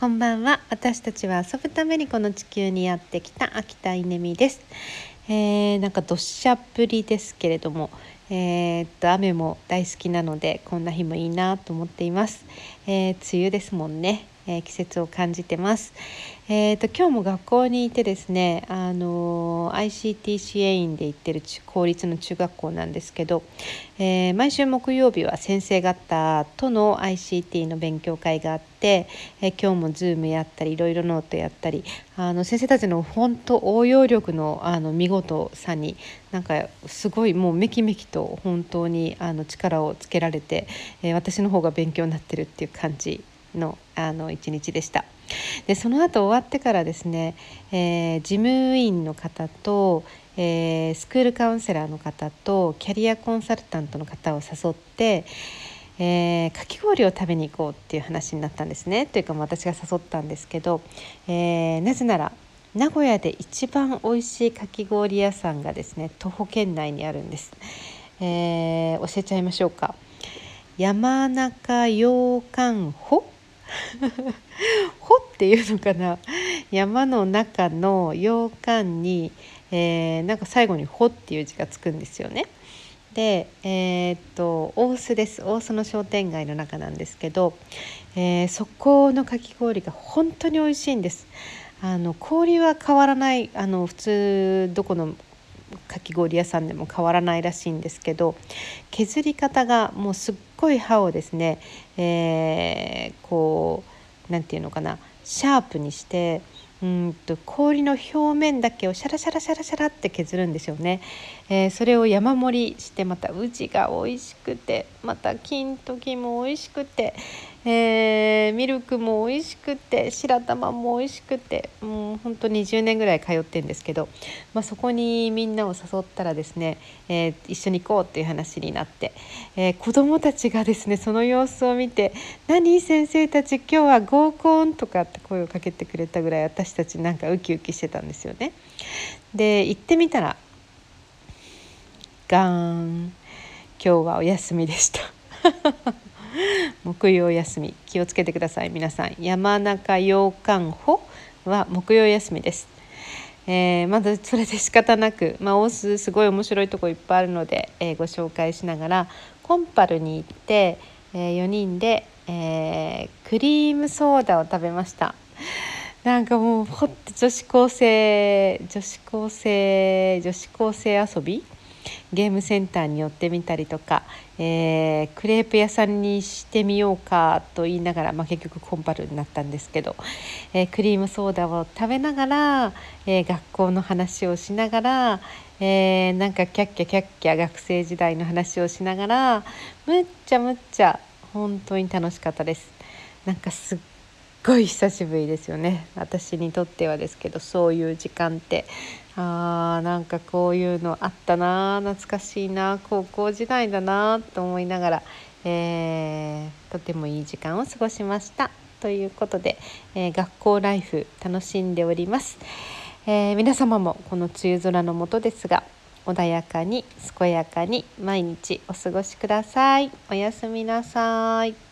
こんばんは。私たちは遊ぶためにこの地球にやってきた秋田稲美です、えー、なんかどっしゃ降りですけれどもえー、っと雨も大好きなのでこんな日もいいなと思っています、えー、梅雨ですもんね。えー、季節を感じてます。えーと、今日も学校にいてですね、あの、ICT 支援員で行ってる公立の中学校なんですけど、えー、毎週木曜日は先生方との ICT の勉強会があって、えー、今日も Zoom やったりいろいろノートやったりあの先生たちの本当応用力のあの見事さになんかすごいもうめきめきと本当にあの力をつけられて、え私の方が勉強になってるっていう感じのあの一日でした。でその後終わってからですね、えー、事務員の方と、えー、スクールカウンセラーの方とキャリアコンサルタントの方を誘って、えー、かき氷を食べに行こうっていう話になったんですね。というか私が誘ったんですけど、えー、なぜなら名古屋で一番美味しいかき氷屋さんがですね徒歩圏内にあるんです、えー、教えちゃいましょうか。山中洋館舗 ほっていうのかな？山の中の洋館に、えー、なんか最後に「ほ」っていう字がつくんですよね。で、えー、っと大須です大須の商店街の中なんですけど、えー、そこのかき氷が本当に美味しいんです。あの氷は変わらないあの普通どこのかき氷屋さんでも変わらないらしいんですけど削り方がもうすっごい刃をですね、えー、こう何て言うのかなシャープにしてうんと氷の表面だけをシャラシャラシャラシャラって削るんですよね、えー、それを山盛りしてまた宇治が美味しくてまた金時も美味しくて、えー、ミルクも美味しくて白玉も美味しくてもうほんと20年ぐらい通ってんですけど、まあ、そこにみんなを誘ったらですね、えー、一緒に行こうっていう話になって、えー、子どもたちがですねその様子を見て「何先生たち今日は合コン」とかって声をかけてくれたぐらい私たちなんかウキウキしてたんですよね。で行ってみたらガーン今日はお休みでした。木曜休み気をつけてください皆さん。山中洋館舗は木曜休みです、えー、まずそれで仕方なく、まあ、大須すごい面白いとこいっぱいあるので、えー、ご紹介しながらコンパルに行って、えー、4人で、えー、クリームソーダを食べました。なんかもうほって女子高生女子高生女子高生遊びゲームセンターに寄ってみたりとか、えー、クレープ屋さんにしてみようかと言いながら、まあ、結局コンパルになったんですけど、えー、クリームソーダを食べながら、えー、学校の話をしながら、えなんかキャッキャキャッキャ学生時代の話をしながらむっちゃむっちゃ本当に楽しかったです。なんかすっごい久しぶりですよね。私にとってはですけどそういう時間って。あーなんかこういうのあったな懐かしいな高校時代だなと思いながら、えー、とてもいい時間を過ごしました。ということで、えー、学校ライフ楽しんでおります、えー、皆様もこの梅雨空の下ですが穏やかに健やかに毎日お過ごしください。おやすみなさい。